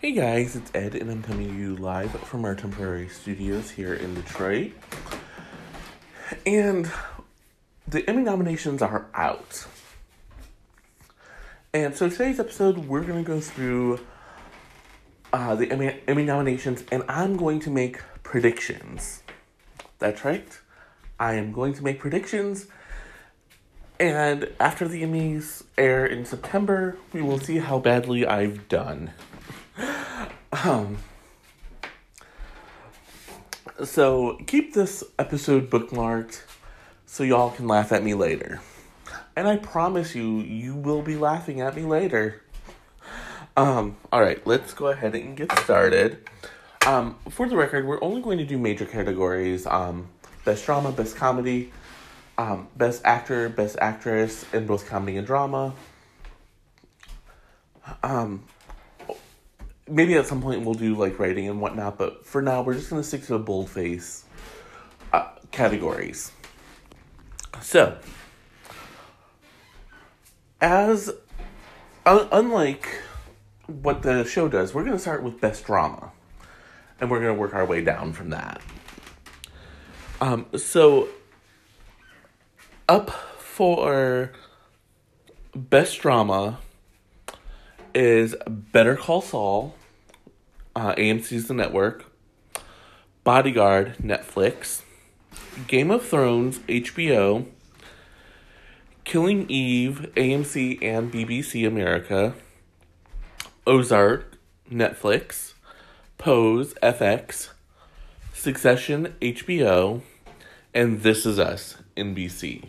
Hey guys, it's Ed, and I'm coming to you live from our temporary studios here in Detroit. And the Emmy nominations are out. And so today's episode, we're going to go through uh, the Emmy, Emmy nominations, and I'm going to make predictions. That's right. I am going to make predictions. And after the Emmys air in September, we will see how badly I've done. Um, so keep this episode bookmarked so y'all can laugh at me later. And I promise you, you will be laughing at me later. Um, all right, let's go ahead and get started. Um, for the record, we're only going to do major categories: um, best drama, best comedy, um, best actor, best actress in both comedy and drama. Um, maybe at some point we'll do like writing and whatnot, but for now we're just gonna stick to the boldface uh, categories. So, as un- unlike what the show does, we're gonna start with best drama, and we're gonna work our way down from that. Um, so up for best drama is Better Call Saul, uh, AMC's The Network, Bodyguard, Netflix, Game of Thrones, HBO, Killing Eve, AMC and BBC America, Ozark, Netflix, Pose, FX, Succession, HBO, and This Is Us, NBC.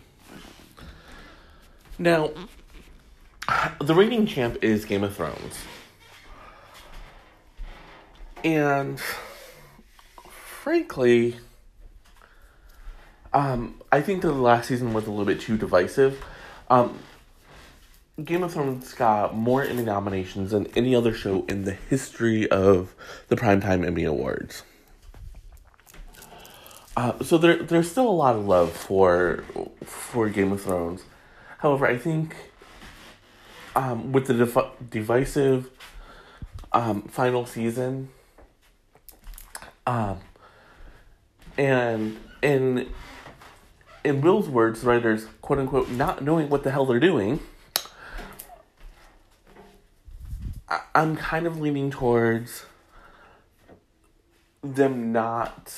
Now, the reigning champ is Game of Thrones. And frankly, um, I think the last season was a little bit too divisive. Um, Game of Thrones got more Emmy nominations than any other show in the history of the Primetime Emmy Awards. Uh, so there, there's still a lot of love for for Game of Thrones. However, I think um, with the def- divisive um, final season, um, and in in Will's words, writers quote unquote not knowing what the hell they're doing. I- I'm kind of leaning towards them not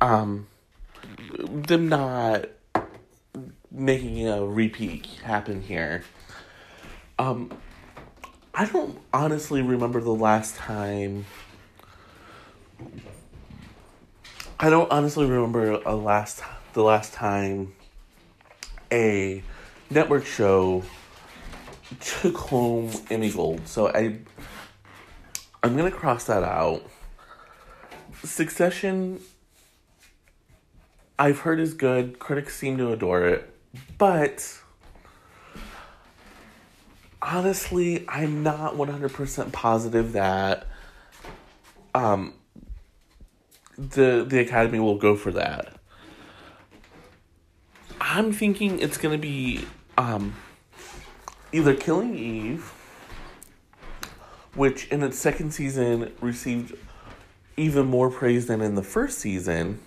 um them not making a repeat happen here. Um, I don't honestly remember the last time. I don't honestly remember a last the last time a network show took home Emmy Gold. So I I'm gonna cross that out. Succession I've heard is good. Critics seem to adore it, but honestly, I'm not 100% positive that um the the academy will go for that. I'm thinking it's to be um either Killing Eve which in its second season received even more praise than in the first season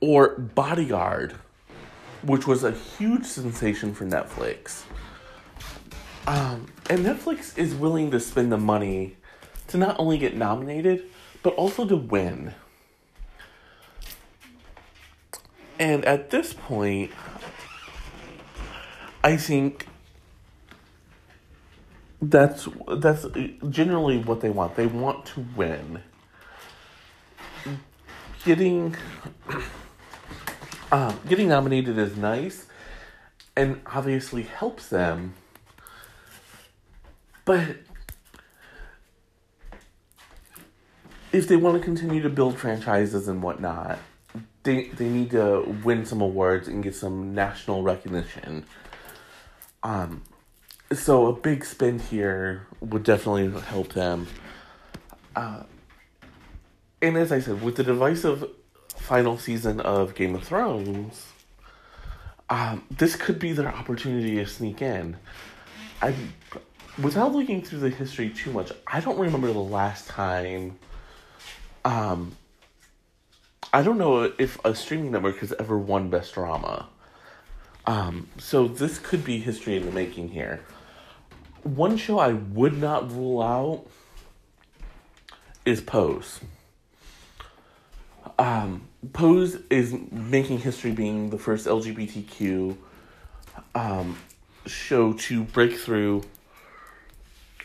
or Bodyguard which was a huge sensation for Netflix. Um, and Netflix is willing to spend the money to not only get nominated, but also to win. And at this point, I think that's that's generally what they want. They want to win. Getting uh, getting nominated is nice, and obviously helps them but if they want to continue to build franchises and whatnot, they they need to win some awards and get some national recognition. Um, so a big spend here would definitely help them. Uh, and as I said, with the divisive final season of Game of Thrones, um, this could be their opportunity to sneak in. I without looking through the history too much, I don't remember the last time. Um, I don't know if a streaming network has ever won Best Drama. Um, so this could be history in the making here. One show I would not rule out is Pose. Um, Pose is making history being the first LGBTQ um, show to break through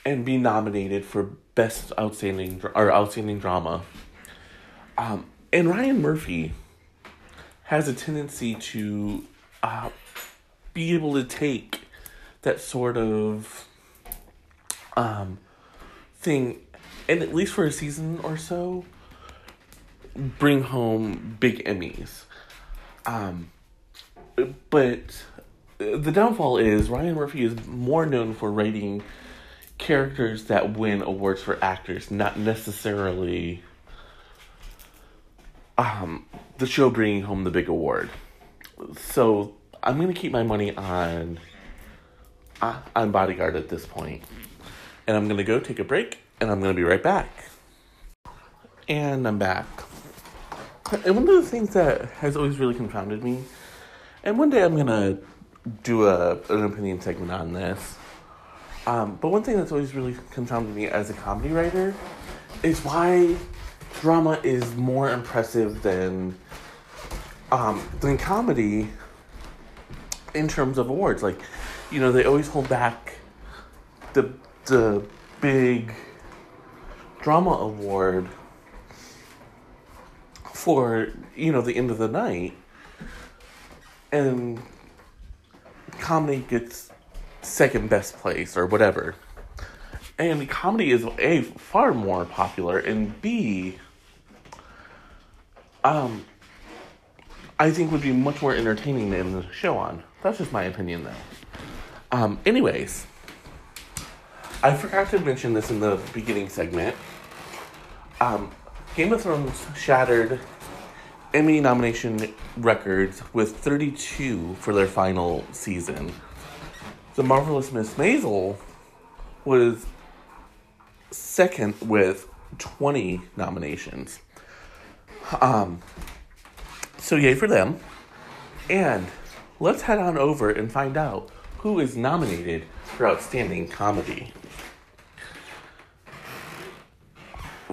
and be nominated for best outstanding or outstanding drama. Um, and Ryan Murphy has a tendency to uh, be able to take that sort of um, thing, and at least for a season or so, bring home big Emmys. Um, but the downfall is Ryan Murphy is more known for writing characters that win awards for actors, not necessarily um, the show bringing home the big award. So I'm gonna keep my money on uh, on Bodyguard at this point, and I'm gonna go take a break, and I'm gonna be right back. And I'm back. And one of the things that has always really confounded me, and one day I'm gonna do a an opinion segment on this. Um, but one thing that's always really confounded me as a comedy writer is why drama is more impressive than um, than comedy in terms of awards. Like, you know, they always hold back the the big drama award for you know the end of the night, and comedy gets second best place or whatever. And comedy is a far more popular, and b um, I think would be much more entertaining than the show on. That's just my opinion, though. Um, anyways, I forgot to mention this in the beginning segment. Um, Game of Thrones shattered Emmy nomination records with 32 for their final season. The Marvelous Miss Maisel was second with 20 nominations. Um, so yay for them. And let's head on over and find out who is nominated for Outstanding Comedy.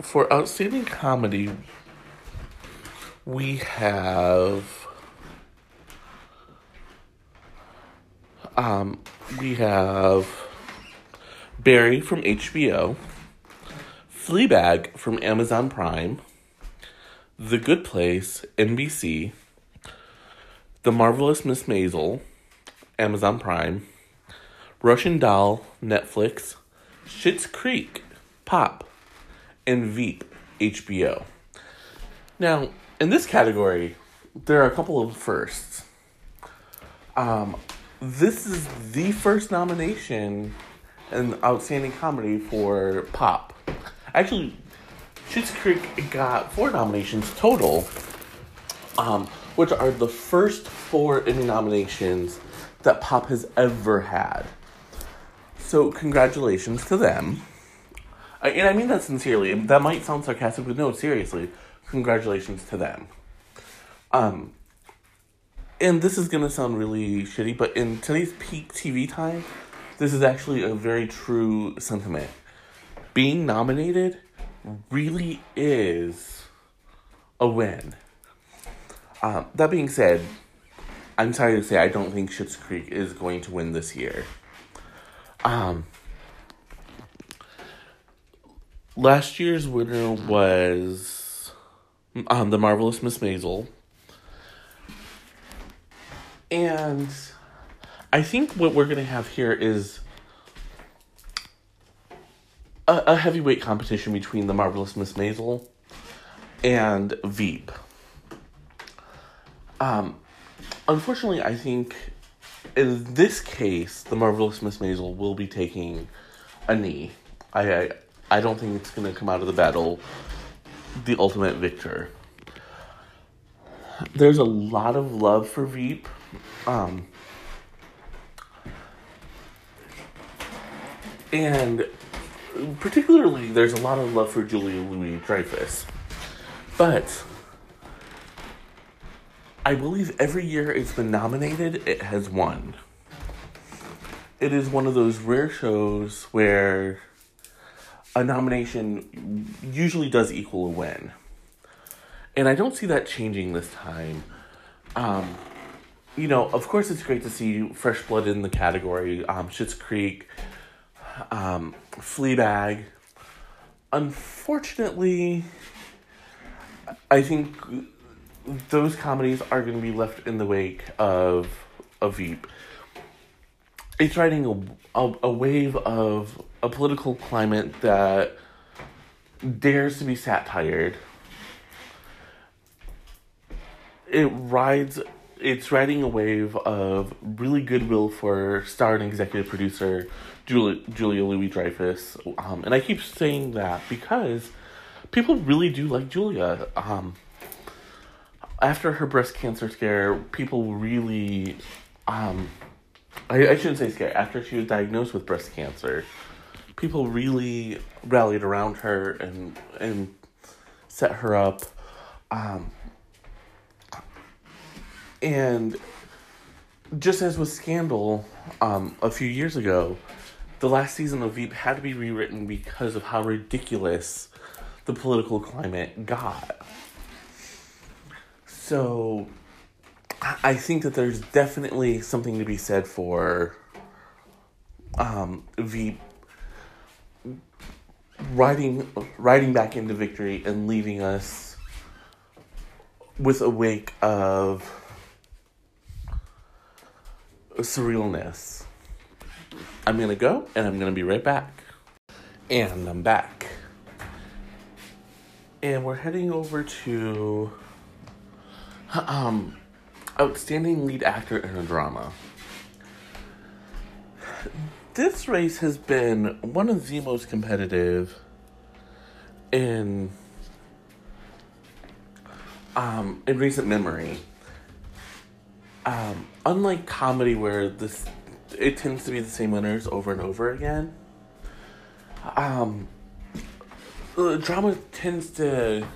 For Outstanding Comedy, we have um, we have Barry from HBO, Fleabag from Amazon Prime, The Good Place, NBC, The Marvelous Miss Maisel, Amazon Prime, Russian Doll, Netflix, Schitt's Creek, Pop, and Veep, HBO. Now, in this category, there are a couple of firsts. Um, this is the first nomination in Outstanding Comedy for Pop. Actually, Schitt's Creek got four nominations total, um, which are the first four Emmy nominations that Pop has ever had. So, congratulations to them. and I mean that sincerely. That might sound sarcastic, but no, seriously, congratulations to them. Um, and this is gonna sound really shitty, but in today's peak TV time, this is actually a very true sentiment. Being nominated really is a win. Um, that being said, I'm sorry to say I don't think Schitt's Creek is going to win this year. Um, last year's winner was um, the marvelous Miss Maisel and I think what we're going to have here is a, a heavyweight competition between the Marvelous Miss Maisel and Veep. Um, unfortunately, I think in this case, the Marvelous Miss Maisel will be taking a knee. I, I, I don't think it's going to come out of the battle the ultimate victor. There's a lot of love for Veep um, And particularly, there's a lot of love for Julia Louis Dreyfus. But I believe every year it's been nominated, it has won. It is one of those rare shows where a nomination usually does equal a win. And I don't see that changing this time. Um, you know, of course, it's great to see fresh blood in the category. Um, Schitt's Creek, um, Fleabag. Unfortunately, I think those comedies are going to be left in the wake of a Veep. It's riding a, a, a wave of a political climate that dares to be satired. It rides it's riding a wave of really goodwill for star and executive producer Julia, Julia Louis Dreyfus. Um, and I keep saying that because people really do like Julia. Um, after her breast cancer scare, people really, um, I, I shouldn't say scare, after she was diagnosed with breast cancer, people really rallied around her and, and set her up. Um, and just as with Scandal um, a few years ago, the last season of Veep had to be rewritten because of how ridiculous the political climate got. So I think that there's definitely something to be said for um, Veep riding riding back into victory and leaving us with a wake of surrealness. I'm gonna go and I'm gonna be right back. And I'm back. And we're heading over to um outstanding lead actor in a drama. This race has been one of the most competitive in um in recent memory um, unlike comedy where this it tends to be the same winners over and over again um drama tends to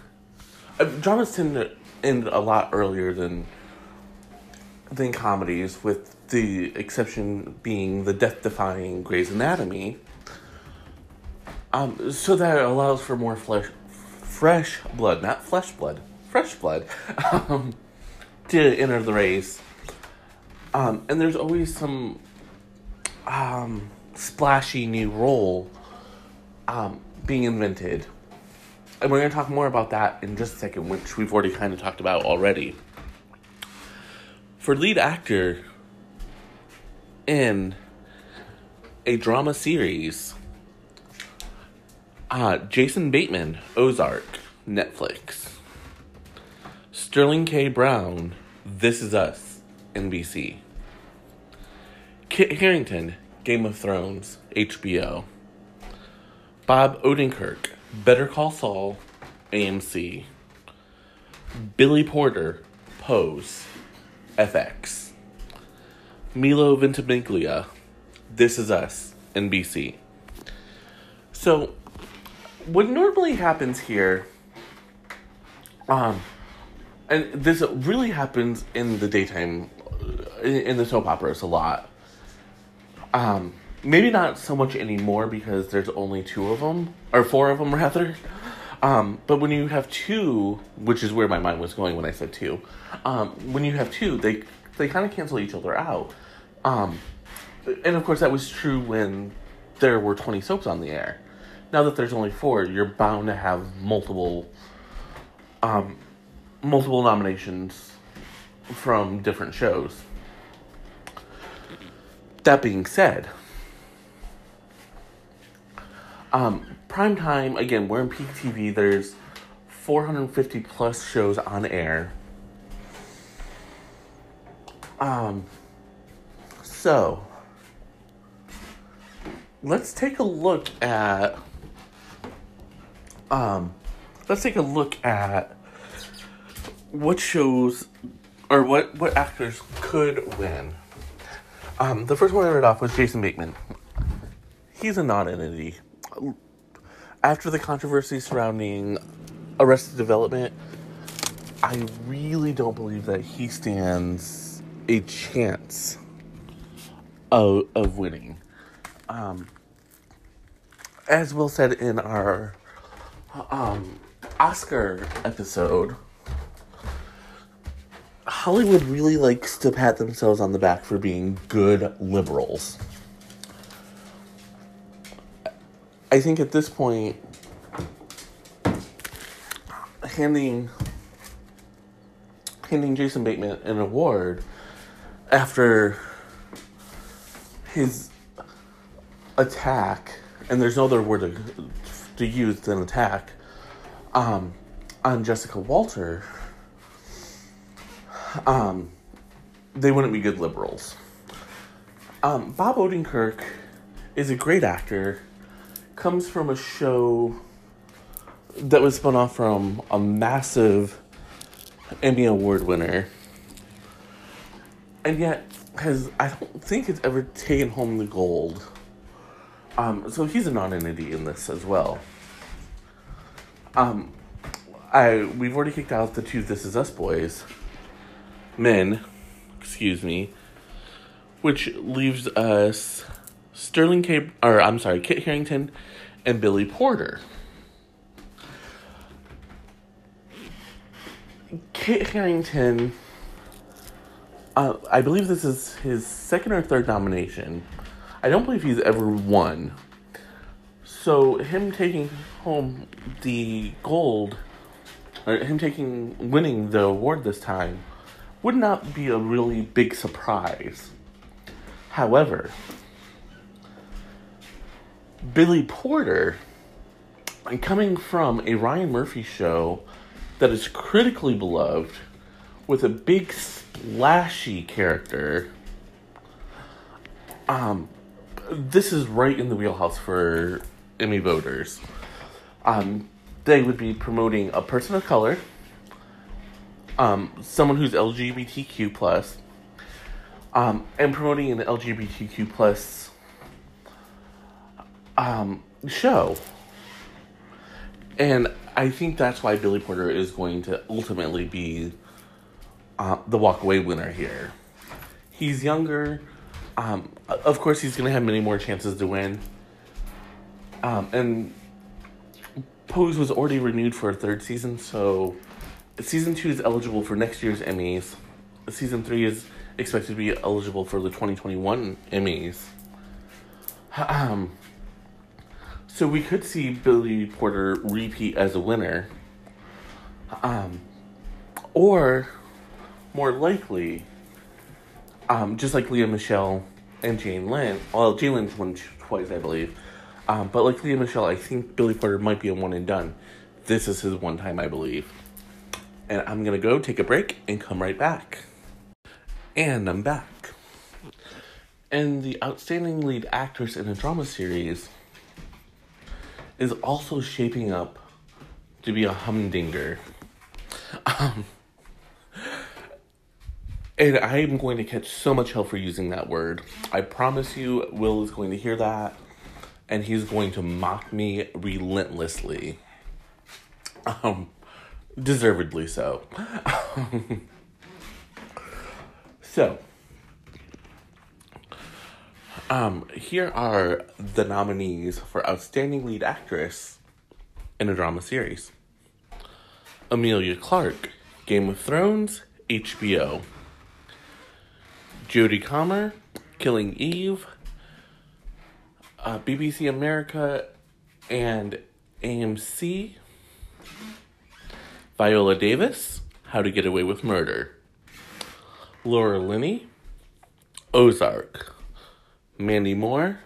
uh, dramas tend to end a lot earlier than than comedies with the exception being the death-defying Grey's Anatomy. Um so that allows for more flesh fresh blood not flesh blood fresh blood um to enter the race um, and there's always some um, splashy new role um, being invented. And we're going to talk more about that in just a second, which we've already kind of talked about already. For lead actor in a drama series, uh, Jason Bateman, Ozark, Netflix. Sterling K. Brown, This Is Us, NBC. Kit Harington, Game of Thrones, HBO. Bob Odenkirk, Better Call Saul, AMC. Billy Porter, Pose, FX. Milo Ventimiglia, This Is Us, NBC. So, what normally happens here, um, and this really happens in the daytime, in the soap operas a lot um, maybe not so much anymore because there's only two of them or four of them rather. Um, but when you have two, which is where my mind was going when I said two, um, when you have two, they they kind of cancel each other out. Um, and of course, that was true when there were twenty soaps on the air. Now that there's only four, you're bound to have multiple, um, multiple nominations from different shows. That being said, um, prime time again. We're in peak TV. There's 450 plus shows on air. Um, so let's take a look at um, let's take a look at what shows or what what actors could win. Um, the first one I read off was Jason Bateman. he's a non-entity. After the controversy surrounding Arrested Development, I really don't believe that he stands a chance of, of winning. Um, as Will said in our um, Oscar episode, Hollywood really likes to pat themselves on the back for being good liberals. I think at this point, handing handing Jason Bateman an award after his attack, and there's no other word to, to use than attack, um, on Jessica Walter, um, they wouldn't be good liberals. Um, Bob Odenkirk is a great actor, comes from a show that was spun off from a massive Emmy Award winner, and yet has I don't think it's ever taken home the gold. Um, so he's a non-entity in this as well. Um, I we've already kicked out the two This Is Us boys, men, excuse me, which leaves us Sterling K. Or I'm sorry, Kit Harington and Billy Porter. Kit Harington, uh, I believe this is his second or third nomination. I don't believe he's ever won. So him taking home the gold, or him taking winning the award this time, would not be a really big surprise. However, Billy Porter, coming from a Ryan Murphy show that is critically beloved with a big splashy character. Um, this is right in the wheelhouse for Emmy voters. Um, they would be promoting a person of color, um, someone who's LGBTQ plus, um, and promoting an LGBTQ plus um, show. And I think that's why Billy Porter is going to ultimately be uh, the walkaway winner here. He's younger. Um, of course, he's going to have many more chances to win. Um, and Pose was already renewed for a third season, so season two is eligible for next year's Emmys. Season three is expected to be eligible for the 2021 Emmys. Um, so we could see Billy Porter repeat as a winner. Um, or more likely, um, just like Lea Michele and Jane Lynch. Well, Jane Lynch won twice, I believe. Um, but like Lea Michele, I think Billy Porter might be a one and done. This is his one time, I believe. And I'm gonna go take a break and come right back. And I'm back. And the outstanding lead actress in a drama series is also shaping up to be a humdinger. Um, and I am going to catch so much hell for using that word. I promise you, Will is going to hear that, and he's going to mock me relentlessly. Um, deservedly so. so, um, here are the nominees for Outstanding Lead Actress in a Drama Series Emilia Clarke, Game of Thrones, HBO. Jodie Comer, Killing Eve, uh, BBC America, and AMC. Viola Davis, How to Get Away with Murder. Laura Linney, Ozark. Mandy Moore.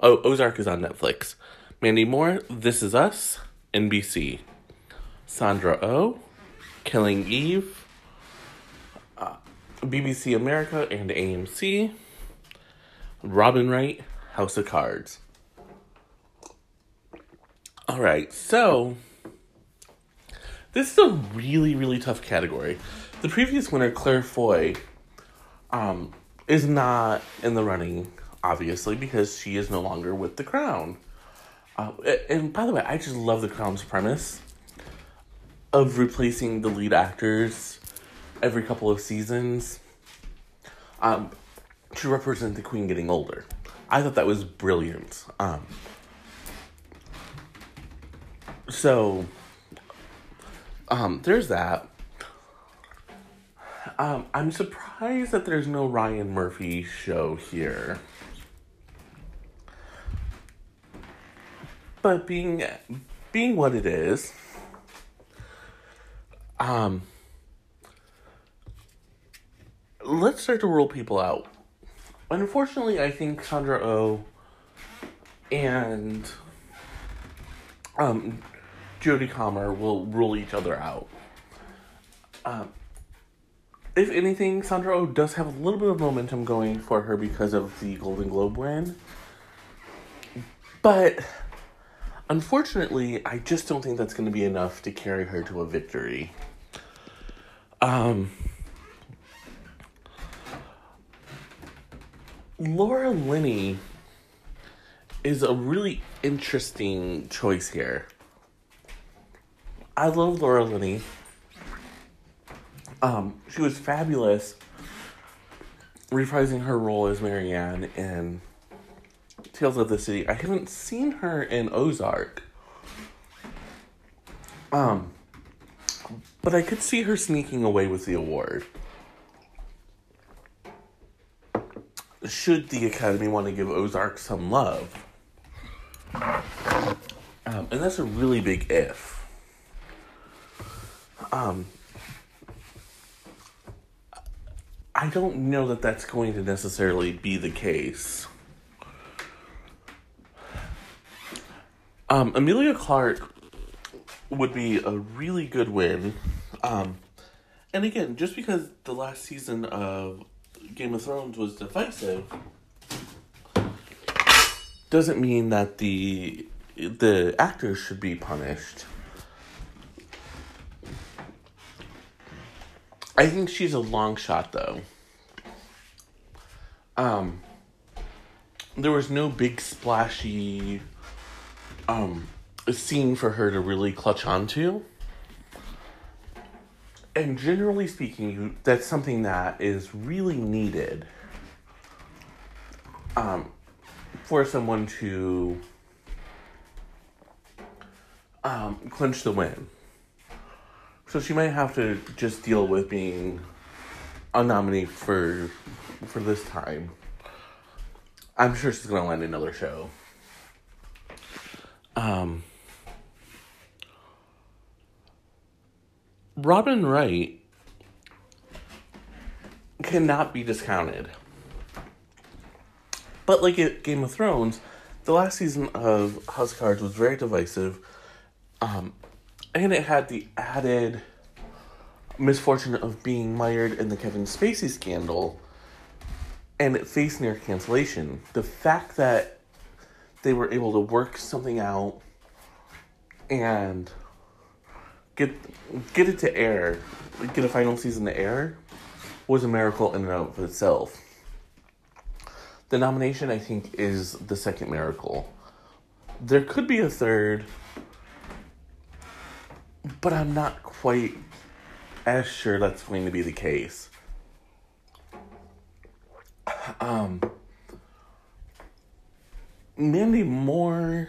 Oh, Ozark is on Netflix. Mandy Moore, This Is Us, NBC. Sandra O, oh, Killing Eve, uh, BBC America and AMC. Robin Wright, House of Cards. All right, so this is a really, really tough category. The previous winner, Claire Foy, um, is not in the running obviously, because she is no longer with the crown. Uh, and by the way, I just love the crown's premise of replacing the lead actors every couple of seasons um, to represent the queen getting older. I thought that was brilliant. Um, so, um, there's that. Um, I'm surprised that there's no Ryan Murphy show here. But being being what it is, um, let's start to roll people out. Unfortunately, I think Sandra O oh and um, Jodie Comer will rule each other out. Um, if anything, Sandra oh does have a little bit of momentum going for her because of the Golden Globe win. But unfortunately, I just don't think that's going to be enough to carry her to a victory. Um, Laura Linney is a really interesting choice here. I love Laura Linney. Um, she was fabulous reprising her role as Marianne in Tales of the City. I haven't seen her in Ozark. Um, but I could see her sneaking away with the award. Should the Academy want to give Ozark some love? Um, and that's a really big if. Um, I don't know that that's going to necessarily be the case. Um, Emilia Clarke would be a really good win. Um, and again, just because the last season of Game of Thrones was divisive, doesn't mean that the the actors should be punished. I think she's a long shot though. Um there was no big splashy um scene for her to really clutch onto. And generally speaking, that's something that is really needed um, for someone to um, clinch the win. So she might have to just deal with being a nominee for for this time. I'm sure she's gonna land another show. Um, Robin Wright cannot be discounted. But like at Game of Thrones, the last season of House of Cards was very divisive. Um, and it had the added misfortune of being mired in the Kevin Spacey scandal and it faced near cancellation. The fact that they were able to work something out and get get it to air, get a final season to air, was a miracle in and of itself. The nomination, I think, is the second miracle. There could be a third, but I'm not quite as sure that's going to be the case. Um, Mandy Moore.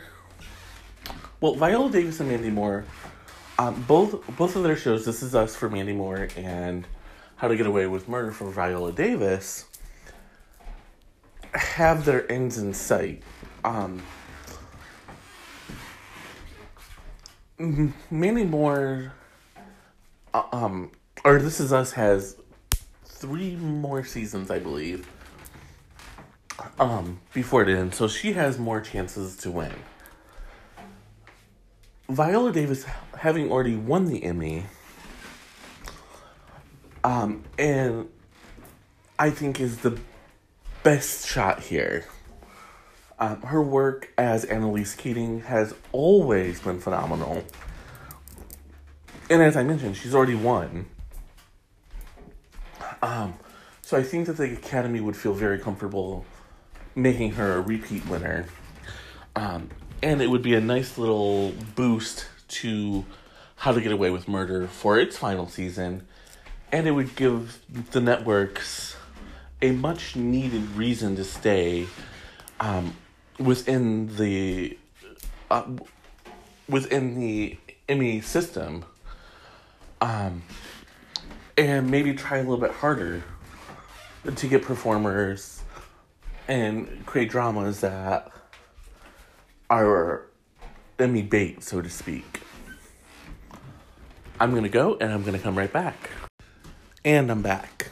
Well, Viola Davis and Mandy Moore um, both both of their shows, This Is Us for Mandy Moore and How to Get Away with Murder for Viola Davis, have their ends in sight. Um, Mandy Moore, uh, um, or This Is Us has three more seasons, I believe, um, before it ends, so she has more chances to win. Viola Davis, having already won the Emmy, um, and I think is the best shot here. Um, her work as Annalise Keating has always been phenomenal. And as I mentioned, she's already won. Um, so I think that the Academy would feel very comfortable making her a repeat winner. Um, and it would be a nice little boost to How to Get Away with Murder for its final season. And it would give the networks a much needed reason to stay um, within the uh, within the Emmy system, um, and maybe try a little bit harder to get performers and create dramas that are Emmy bait, so to speak. I'm gonna go and I'm gonna come right back. And I'm back.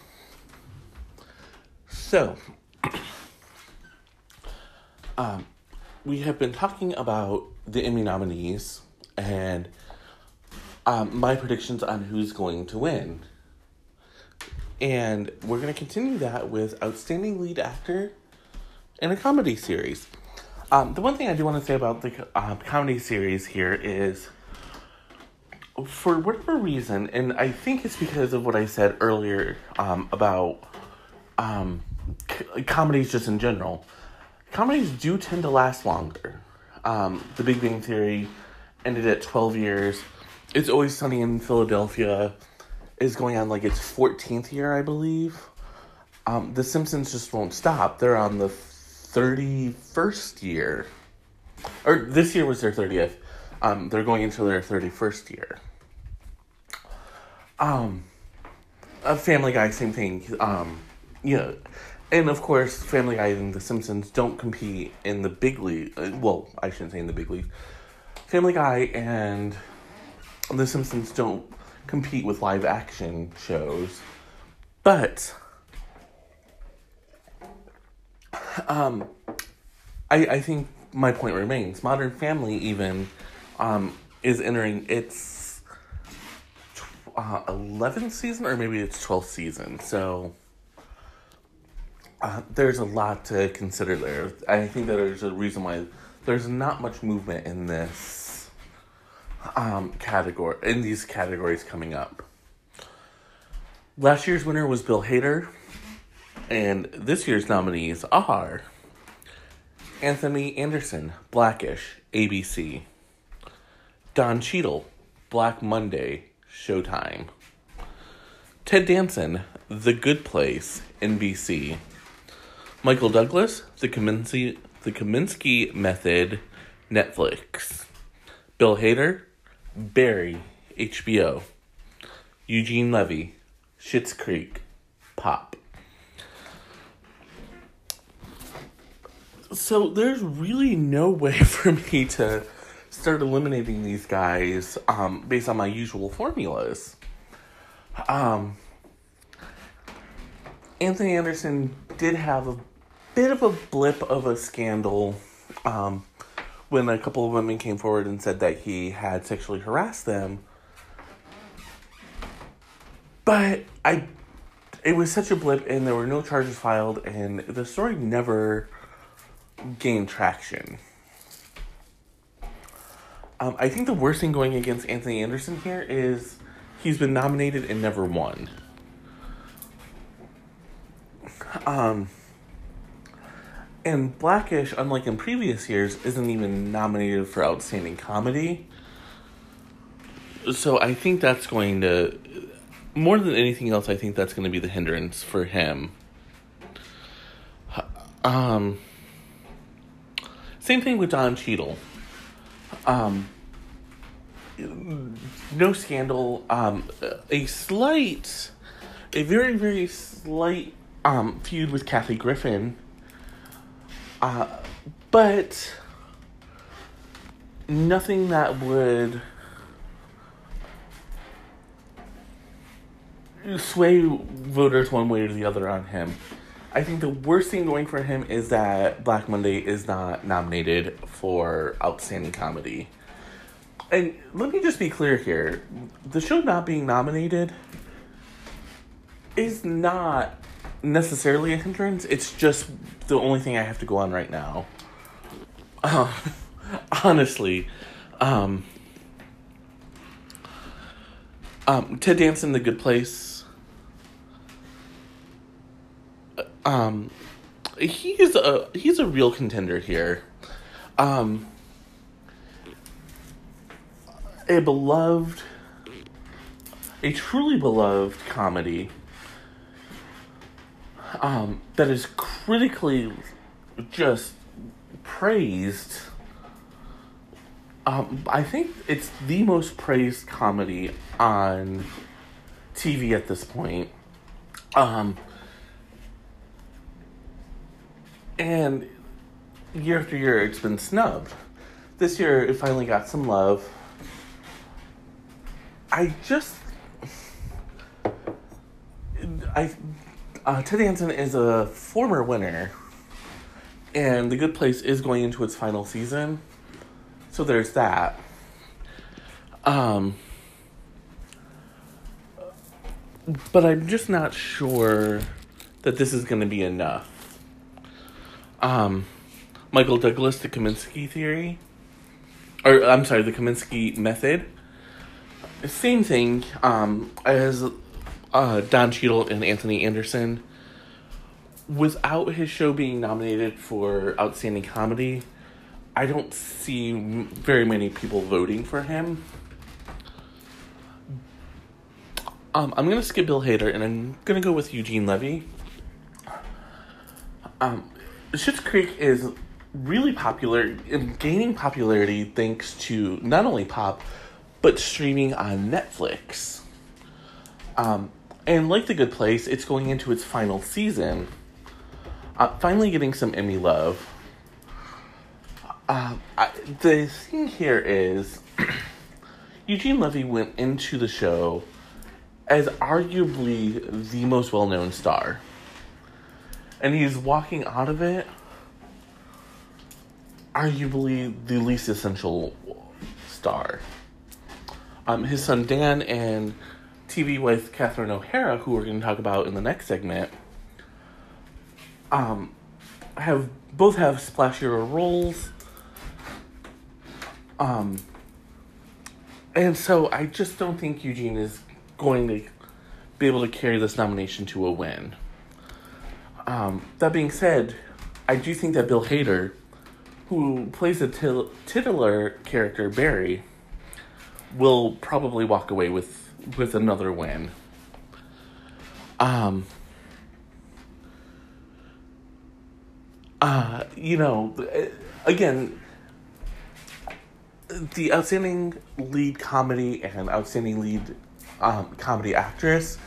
So, um, we have been talking about the Emmy nominees and um, my predictions on who's going to win. And we're going to continue that with Outstanding Lead Actor in a Comedy Series. Um, the one thing I do want to say about the uh, comedy series here is, for whatever reason, and I think it's because of what I said earlier um, about um, c- comedies just in general, comedies do tend to last longer. Um, the Big Bang Theory ended at 12 years. It's Always Sunny in Philadelphia is going on like its 14th year, I believe. Um, the Simpsons just won't stop. They're on the 31st year. Or this year was their 30th. Um, they're going into their 31st year. Um, a Family Guy, same thing. Um, you know, and of course, Family Guy and The Simpsons don't compete in the big league. uh, Well, I shouldn't say in the big league. Family Guy and The Simpsons don't compete with live action shows, but um, I I think my point remains. Modern Family even um is entering its uh, 11th season or maybe it's 12th season. So uh, there's a lot to consider there. I think that there's a reason why there's not much movement in this um, category in these categories coming up. Last year's winner was Bill Hader, and this year's nominees are Anthony Anderson, Blackish, ABC, Don Cheadle, Black Monday, Showtime, Ted Danson, The Good Place, NBC. Michael Douglas, The Kominsky, the Kominsky Method, Netflix. Bill Hader, Barry, HBO. Eugene Levy, Schitt's Creek, Pop. So there's really no way for me to start eliminating these guys um, based on my usual formulas. Um, Anthony Anderson did have a bit of a blip of a scandal um, when a couple of women came forward and said that he had sexually harassed them. But I, it was such a blip, and there were no charges filed, and the story never gained traction. Um, I think the worst thing going against Anthony Anderson here is he's been nominated and never won. Um, and Blackish, unlike in previous years, isn't even nominated for Outstanding Comedy. So I think that's going to, more than anything else, I think that's going to be the hindrance for him. Um, same thing with Don Cheadle. Um, no scandal. Um, a slight, a very very slight um feud with Kathy Griffin. Uh, but nothing that would sway voters one way or the other on him. I think the worst thing going for him is that Black Monday is not nominated for Outstanding Comedy. And let me just be clear here the show not being nominated is not necessarily a hindrance, it's just the only thing I have to go on right now. Uh, honestly, um, um, Ted Danson, The Good Place, um, he's a he's a real contender here. Um, a beloved, a truly beloved comedy. Um, that is critically just praised. Um, I think it's the most praised comedy on TV at this point. Um, and year after year, it's been snubbed. This year, it finally got some love. I just, I, uh, Ted is a former winner, and The Good Place is going into its final season, so there's that. Um, but I'm just not sure that this is going to be enough. Um, Michael Douglas, the Kominsky theory, or I'm sorry, the Kominsky method. Same thing um, as uh, Don Cheadle and Anthony Anderson. Without his show being nominated for Outstanding Comedy, I don't see very many people voting for him. Um, I'm gonna skip Bill Hader and I'm gonna go with Eugene Levy. Um, Schitt's Creek is really popular, and gaining popularity thanks to not only pop, but streaming on Netflix. Um, and like The Good Place, it's going into its final season. Uh, finally getting some Emmy love. Uh, I, the thing here is Eugene Levy went into the show as arguably the most well known star. And he's walking out of it arguably the least essential star. Um, his son Dan and TV wife Catherine O'Hara, who we're going to talk about in the next segment, um, have both have splashier roles. Um, and so I just don't think Eugene is going to be able to carry this nomination to a win. Um, that being said, I do think that Bill Hader, who plays the til- titular character Barry, will probably walk away with with another win. Um. Uh, you know, again, the outstanding lead comedy and outstanding lead um, comedy actress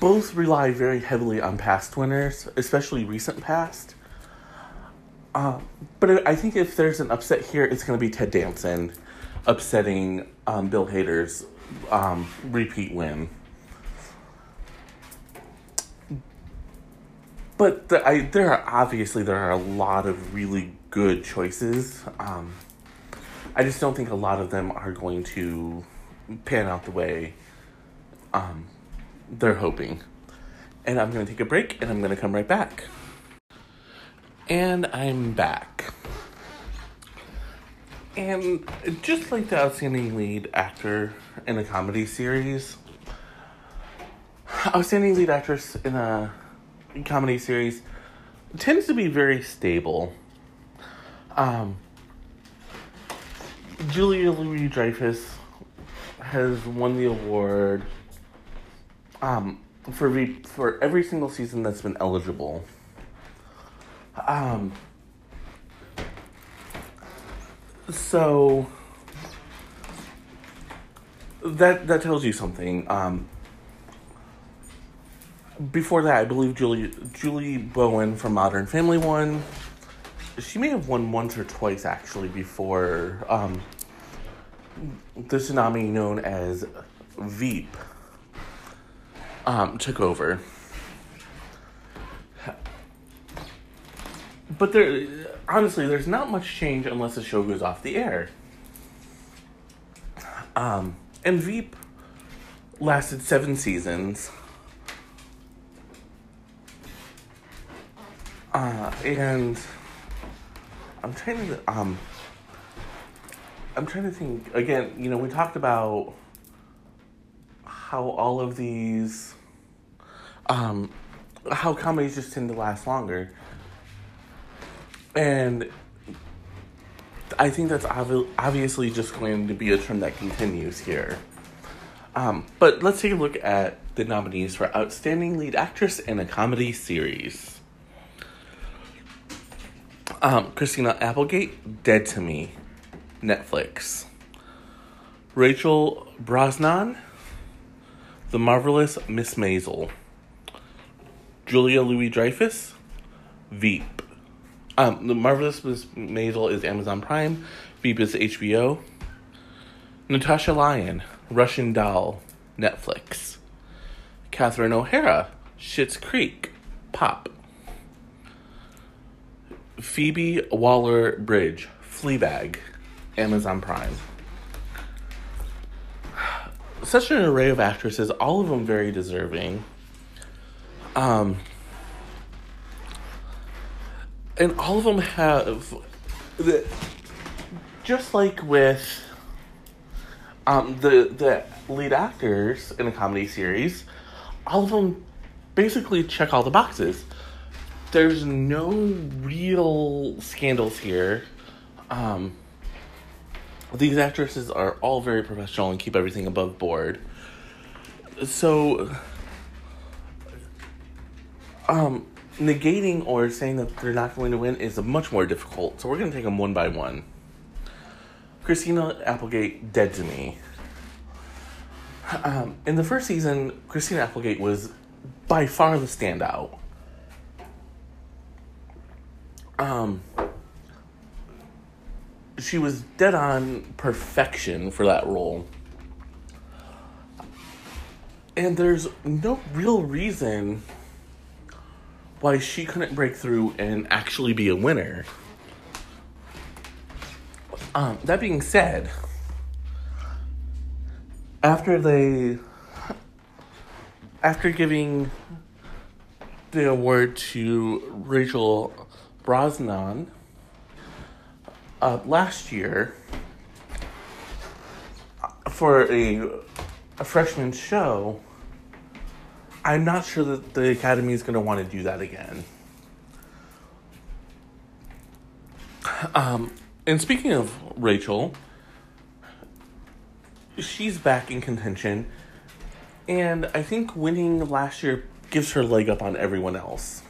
both rely very heavily on past winners, especially recent past. Uh, but I think if there's an upset here, it's going to be Ted Danson upsetting um, Bill Hader's um, repeat win. But the, I, there are obviously there are a lot of really good choices. Um, I just don't think a lot of them are going to pan out the way um, they're hoping. And I'm going to take a break and I'm going to come right back. And I'm back. And just like the outstanding lead actor in a comedy series, outstanding lead actress in a comedy series tends to be very stable. Um, Julia Louis Dreyfus has won the award um, for re- for every single season that's been eligible. Um, so that that tells you something. Um, before that, I believe Julie Julie Bowen from Modern Family won. She may have won once or twice actually before um, the tsunami known as Veep um, took over. But there, honestly, there's not much change unless the show goes off the air. Um, and Veep lasted seven seasons. Uh, and I'm trying to um I'm trying to think again, you know, we talked about how all of these um how comedies just tend to last longer. And I think that's obvi- obviously just going to be a trend that continues here. Um, but let's take a look at the nominees for Outstanding Lead Actress in a Comedy Series. Um, Christina Applegate, Dead to Me, Netflix. Rachel Brosnahan, The Marvelous Miss Maisel. Julia Louis Dreyfus, Veep. Um, The Marvelous Miss Maisel is Amazon Prime, Veep is HBO. Natasha Lyonne, Russian Doll, Netflix. Catherine O'Hara, Schitt's Creek, Pop. Phoebe Waller Bridge, Fleabag, Amazon Prime. Such an array of actresses, all of them very deserving. Um, and all of them have the just like with um, the the lead actors in a comedy series, all of them basically check all the boxes. There's no real scandals here. Um, these actresses are all very professional and keep everything above board. So, um, negating or saying that they're not going to win is much more difficult. So we're going to take them one by one. Christina Applegate, Dead to Me. Um, in the first season, Christina Applegate was by far the standout. Um, she was dead on perfection for that role. And there's no real reason why she couldn't break through and actually be a winner. Um, that being said, after they, after giving the award to Rachel Brosnahan uh, last year for a a freshman show, I'm not sure that the Academy is going to want to do that again. Um, and speaking of Rachel, she's back in contention, and I think winning last year gives her leg up on everyone else.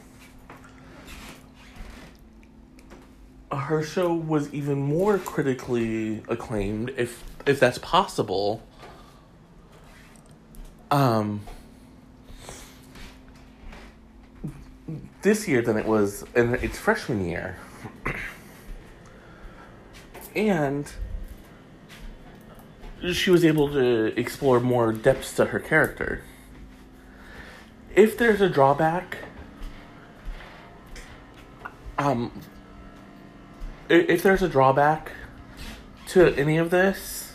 Her show was even more critically acclaimed, if if that's possible. Um, this year than it was in its freshman year. and she was able to explore more depths to her character. If there's a drawback, um, if there's a drawback to any of this,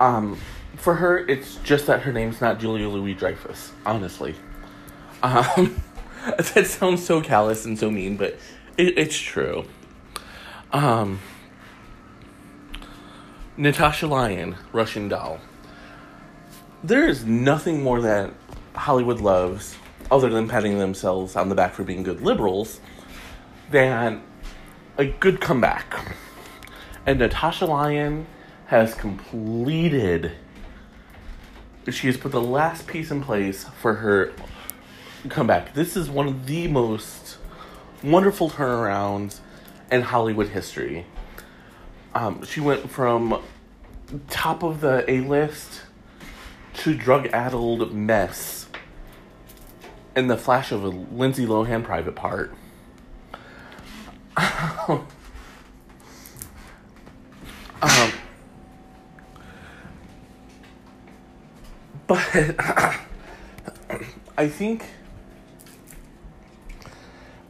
um, for her, it's just that her name's not Julia Louis Dreyfus, honestly. Um, that sounds so callous and so mean, but it, it's true. Um, Natasha Lyonne, Russian Doll. There is nothing more that Hollywood loves, other than patting themselves on the back for being good liberals, than a good comeback. And Natasha Lyonne has completed. She has put the last piece in place for her comeback. This is one of the most wonderful turnarounds in Hollywood history. Um, she went from top of the A list to drug addled mess in the flash of a Lindsay Lohan private part. um, but I think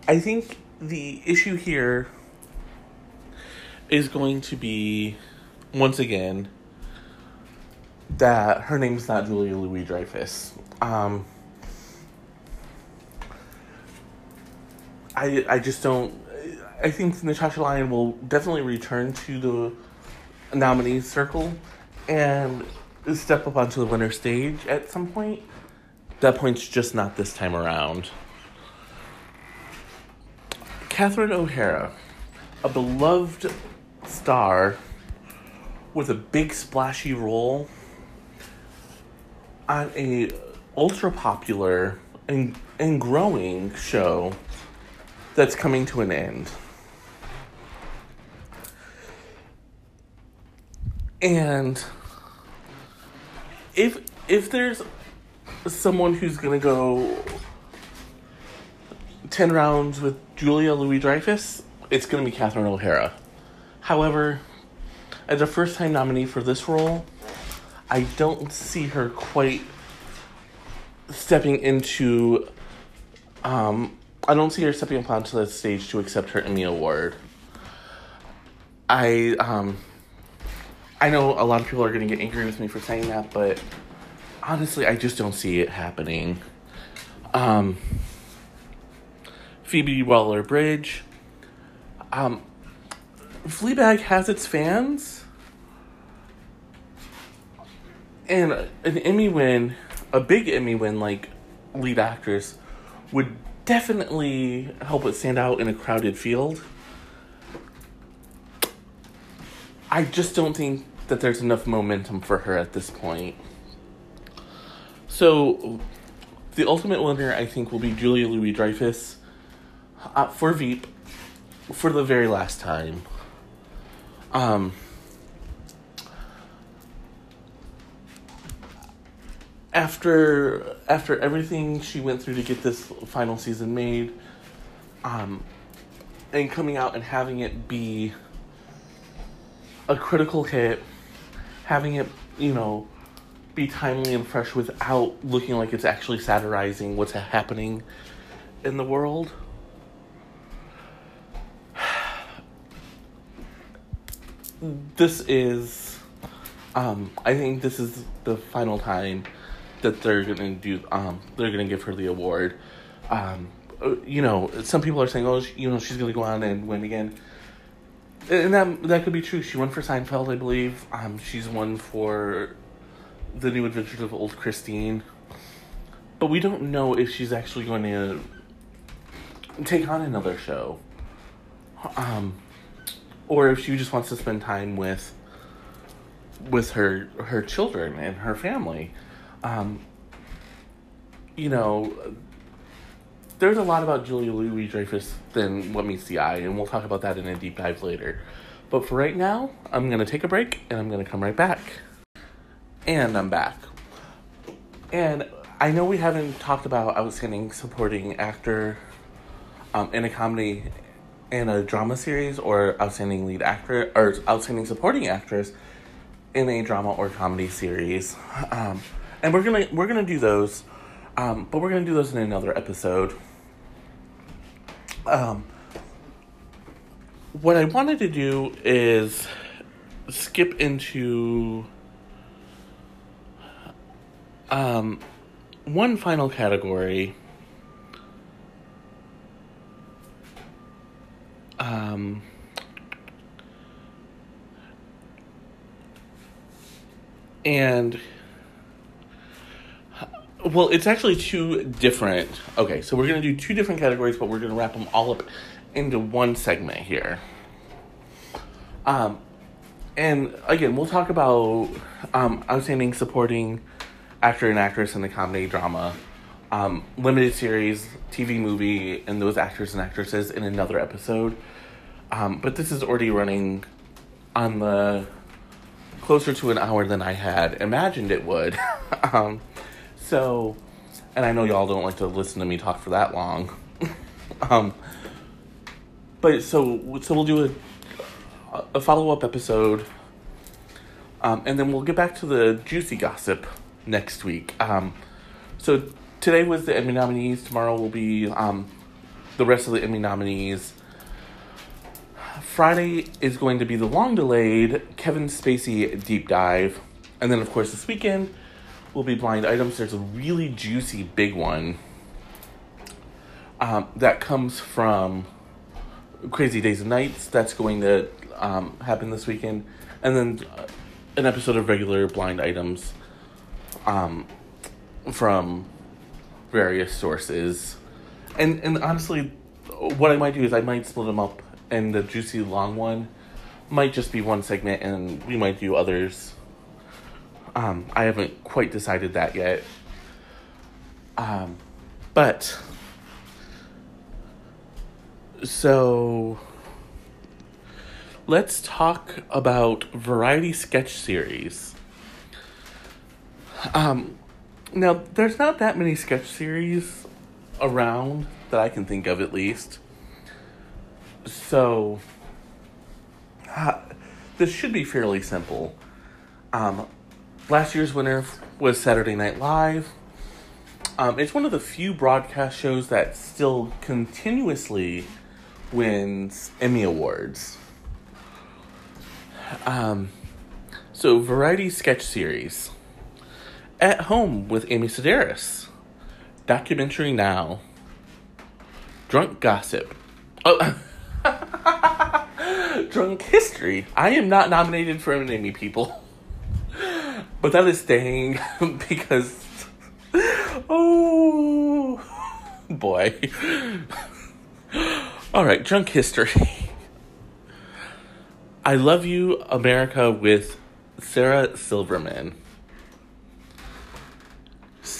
I think the issue here is going to be once again that her name's not Julia Louis Dreyfus. Um, I I just don't. I think Natasha Lyonne will definitely return to the nominee circle and step up onto the winner stage at some point. that point's just not this time around. Catherine O'Hara, a beloved star with a big splashy role on a ultra popular and, and growing show that's coming to an end. And if if there's someone who's gonna go ten rounds with Julia Louis Dreyfus, it's gonna be Catherine O'Hara. However, as a first time nominee for this role, I don't see her quite stepping into um I don't see her stepping up onto the stage to accept her Emmy Award. I um I know a lot of people are gonna get angry with me for saying that, but honestly I just don't see it happening. Um Phoebe Waller Bridge. Um Fleabag has its fans. And an Emmy win, a big Emmy win like lead actress, would definitely help it stand out in a crowded field. I just don't think that there's enough momentum for her at this point. So, the ultimate winner, I think, will be Julia Louis Dreyfus uh, for Veep for the very last time. Um, after after everything she went through to get this final season made, um, and coming out and having it be a critical hit, having it you know be timely and fresh without looking like it's actually satirizing what's happening in the world. This is, um, I think this is the final time that they're gonna do um they're gonna give her the award. Um uh, you know some people are saying oh you know she's gonna go on and win again. And that that could be true. She won for Seinfeld I believe. Um she's won for the new adventures of old Christine. But we don't know if she's actually going to take on another show. Um or if she just wants to spend time with with her her children and her family um, you know, there's a lot about Julia Louis Dreyfus than what meets the eye, and we'll talk about that in a deep dive later. But for right now, I'm gonna take a break and I'm gonna come right back. And I'm back. And I know we haven't talked about outstanding supporting actor um, in a comedy in a drama series or outstanding lead actor or outstanding supporting actress in a drama or comedy series. Um, and we're gonna we're gonna do those, um, but we're gonna do those in another episode. Um, what I wanted to do is skip into um, one final category. Um, and well, it's actually two different. Okay, so we're going to do two different categories, but we're going to wrap them all up into one segment here. Um, and again, we'll talk about um, outstanding supporting actor and actress in the comedy drama, um, limited series, TV movie, and those actors and actresses in another episode. Um, but this is already running on the closer to an hour than I had imagined it would. um, so, and I know y'all don't like to listen to me talk for that long. um, but so so we'll do a a follow up episode, um, and then we'll get back to the juicy gossip next week. Um, so today was the Emmy nominees. Tomorrow will be um, the rest of the Emmy nominees. Friday is going to be the long delayed Kevin Spacey deep dive, and then of course this weekend will be blind items. There's a really juicy big one um, that comes from Crazy Days and Nights. That's going to um, happen this weekend, and then uh, an episode of regular blind items um, from various sources. And and honestly, what I might do is I might split them up, and the juicy long one might just be one segment, and we might do others. Um, I haven't quite decided that yet. Um, but so let's talk about variety sketch series. Um, now there's not that many sketch series around that I can think of, at least. So uh, this should be fairly simple. Um, last year's winner was Saturday Night Live. Um, it's one of the few broadcast shows that still continuously wins Emmy Awards. Um, so, variety sketch series. At Home with Amy Sedaris. Documentary Now. Drunk Gossip. Oh, Drunk History. I am not nominated for an people. But that is staying because. Oh. Boy. All right, Drunk History. I Love You, America with Sarah Silverman.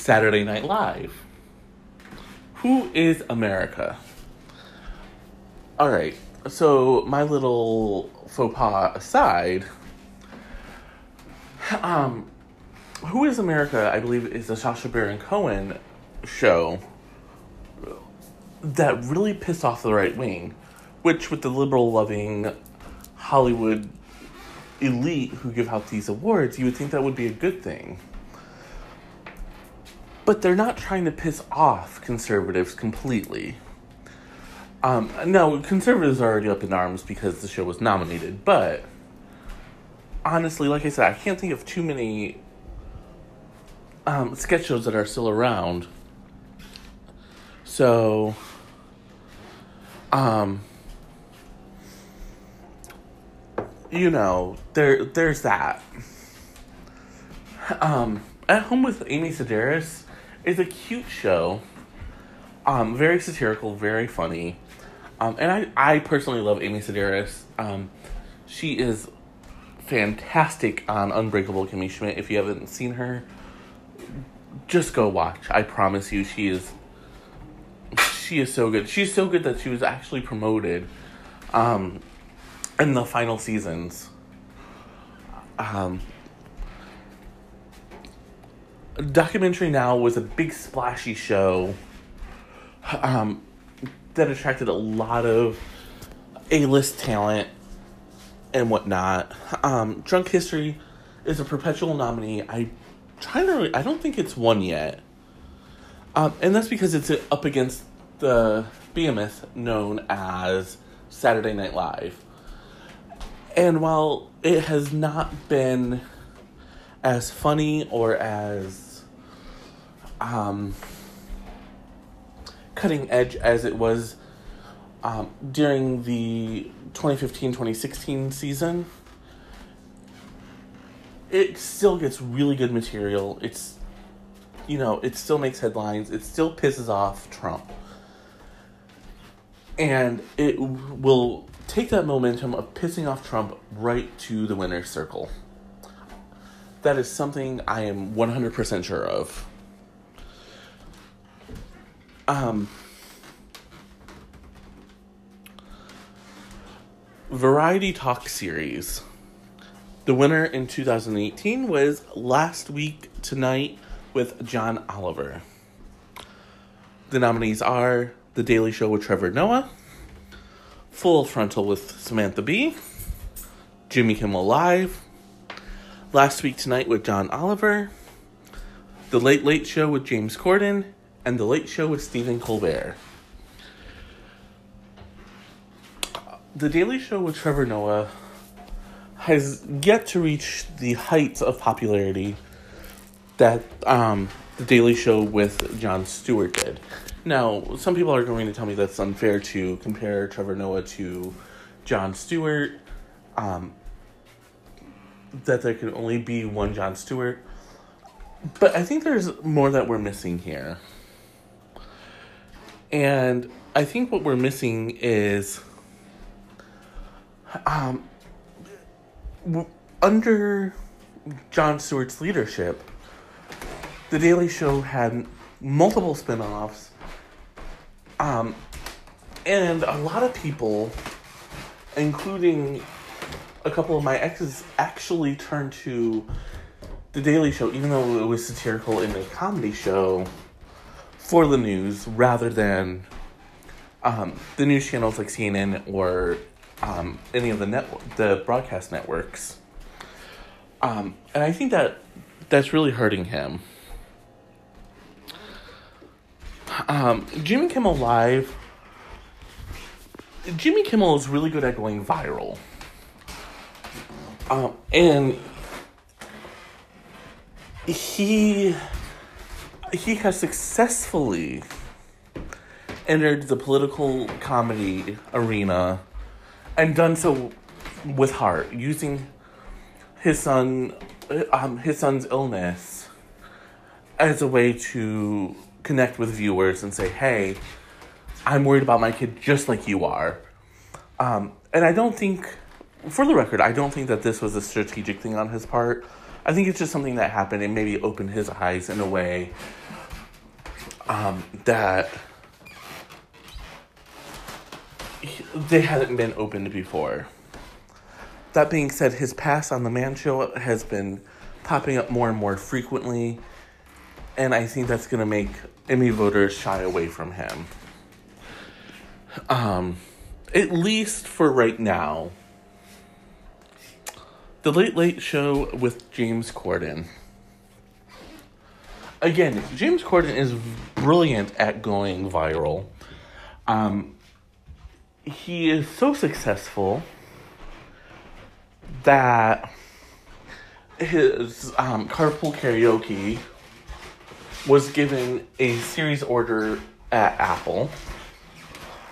Saturday Night Live. Who is America? All right, so my little faux pas aside, um, Who is America? I believe is a Sacha Baron Cohen show that really pissed off the right wing, which with the liberal loving Hollywood elite who give out these awards, you would think that would be a good thing. But they're not trying to piss off conservatives completely. Um, no, conservatives are already up in arms because the show was nominated, but honestly, like I said, I can't think of too many um, sketch shows that are still around. So, um, you know, there there's that. Um, At Home with Amy Sedaris is a cute show. Um, very satirical, very funny. Um, and I, I personally love Amy Sedaris. Um, she is fantastic on Unbreakable Kimmy Schmidt. If you haven't seen her, just go watch. I promise you, she is she is so good. She's so good that she was actually promoted um, in the final seasons. Um, documentary now was a big splashy show um, that attracted a lot of A-list talent and whatnot. Um, Drunk History is a perpetual nominee. I trying to. I don't think it's won yet, um, and that's because it's up against the behemoth known as Saturday Night Live. And while it has not been as funny or as um, cutting edge as it was um, during the 2015 2016 season, it still gets really good material. It's, you know, it still makes headlines. It still pisses off Trump. And it will take that momentum of pissing off Trump right to the winner's circle. That is something I am 100% sure of. Um, Variety Talk Series. The winner in 2018 was Last Week Tonight with John Oliver. The nominees are The Daily Show with Trevor Noah, Full Frontal with Samantha Bee, Jimmy Kimmel Live, Last Week Tonight with John Oliver, The Late Late Show with James Corden, and The Late Show with Stephen Colbert. The Daily Show with Trevor Noah has yet to reach the heights of popularity that um, The Daily Show with Jon Stewart did. Now, some people are going to tell me that's unfair to compare Trevor Noah to Jon Stewart, um, that there can only be one Jon Stewart. But I think there's more that we're missing here. And I think what we're missing is um, under Jon Stewart's leadership, The Daily Show had multiple spin offs. Um, and a lot of people, including a couple of my exes, actually turned to The Daily Show, even though it was satirical in a comedy show, for the news rather than um, the news channels like CNN or um, any of the net the broadcast networks. Um, and I think that that's really hurting him. Um, Jimmy Kimmel Live. Jimmy Kimmel is really good at going viral. Um, and he he has successfully entered the political comedy arena and done so with heart, using his son, um, his son's illness as a way to connect with viewers and say, "Hey, I'm worried about my kid just like you are." Um, and I don't think, for the record, I don't think that this was a strategic thing on his part. I think it's just something that happened and maybe opened his eyes in a way um, that they hadn't been opened before. That being said, his past on the Man Show has been popping up more and more frequently, and I think that's going to make Emmy voters shy away from him. Um, at least for right now. The Late Late Show with James Corden. Again, James Corden is brilliant at going viral. Um, he is so successful that his um, carpool karaoke was given a series order at Apple.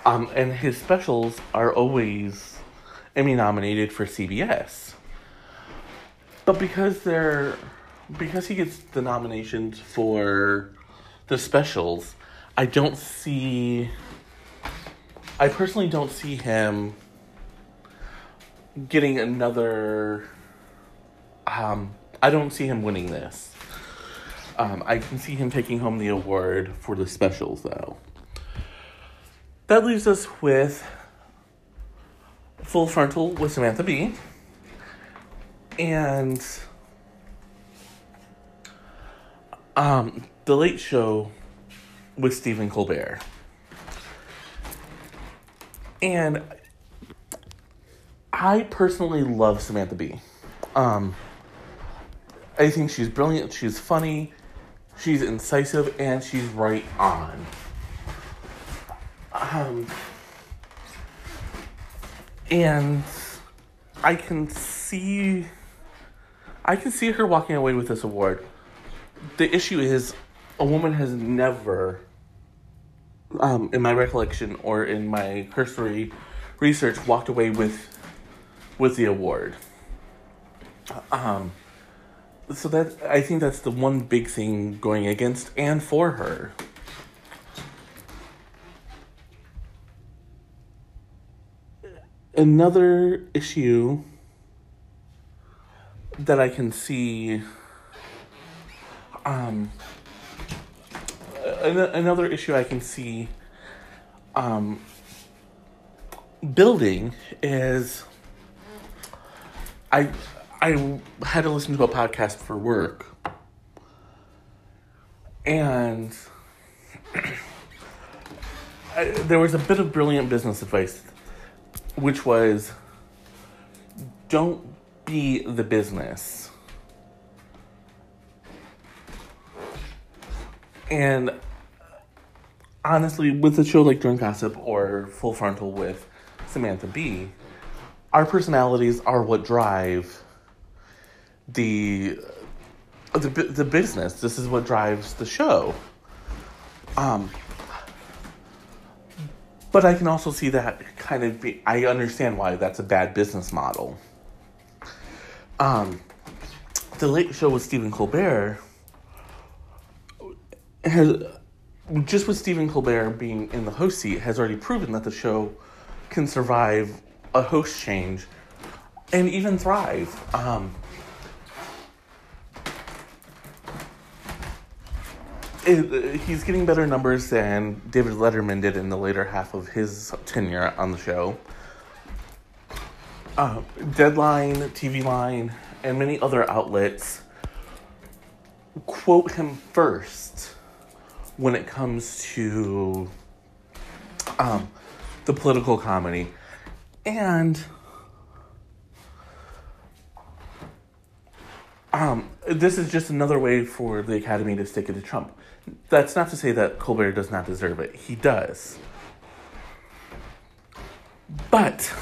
Um, and his specials are always Emmy nominated for CBS. But because they're because he gets the nominations for the specials, I don't see I personally don't see him getting another um I don't see him winning this. Um, I can see him taking home the award for the specials though. That leaves us with Full Frontal with Samantha Bee. And um, The Late Show with Stephen Colbert. And I personally love Samantha Bee. Um, I think she's brilliant, she's funny, she's incisive, and she's right on. Um, and I can see, I can see her walking away with this award. The issue is, a woman has never, um, in my recollection or in my cursory research, walked away with, with the award. Um, so that I think that's the one big thing going against and for her. another issue that I can see um another issue I can see um building is I I had to listen to a podcast for work and I, there was a bit of brilliant business advice which was don't be the business. And honestly, with a show like Drunk Gossip or Full Frontal with Samantha Bee, our personalities are what drive the the the business. This is what drives the show. Um, but I can also see that kind of be, I understand why that's a bad business model. Um, the Late Show with Stephen Colbert has just with Stephen Colbert being in the host seat, has already proven that the show can survive a host change and even thrive. Um, it, he's getting better numbers than David Letterman did in the later half of his tenure on the show. Uh, Deadline, TV Line, and many other outlets quote him first when it comes to um, the political comedy. And um, this is just another way for the Academy to stick it to Trump. That's not to say that Colbert does not deserve it. He does. But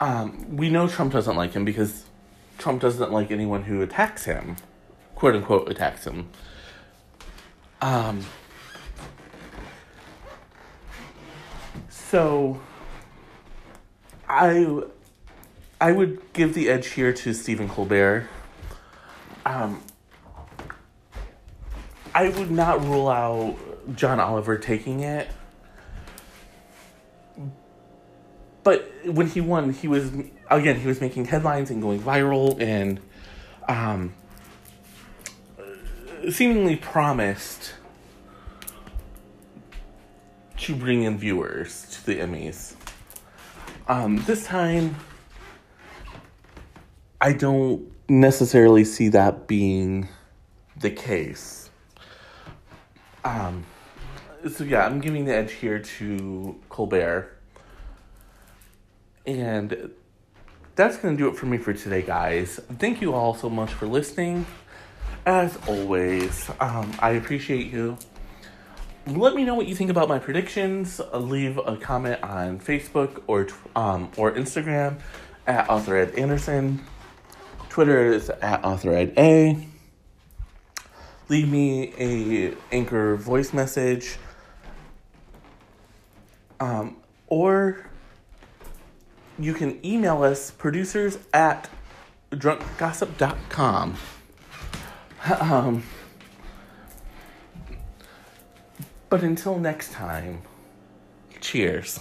um, we know Trump doesn't like him because Trump doesn't like anyone who attacks him, quote unquote, attacks him. Um, so I I would give the edge here to Stephen Colbert. Um, I would not rule out John Oliver taking it. But when he won, he was again he was making headlines and going viral and um, seemingly promised to bring in viewers to the Emmys. Um, this time, I don't necessarily see that being the case. Um, so yeah, I'm giving the edge here to Colbert. And that's going to do it for me for today, guys. Thank you all so much for listening. As always, um, I appreciate you. Let me know what you think about my predictions. Leave a comment on Facebook or um, or Instagram at Author Ed Anderson. Twitter is at Author Ed A leave me a anchor voice message um, or you can email us producers at drunkgossip.com um, but until next time cheers